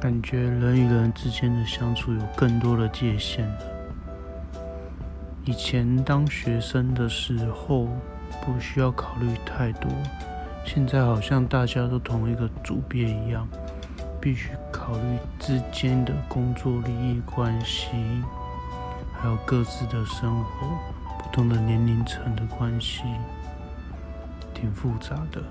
感觉人与人之间的相处有更多的界限了。以前当学生的时候不需要考虑太多，现在好像大家都同一个组别一样，必须考虑之间的工作利益关系，还有各自的生活，不同的年龄层的关系。挺复杂的。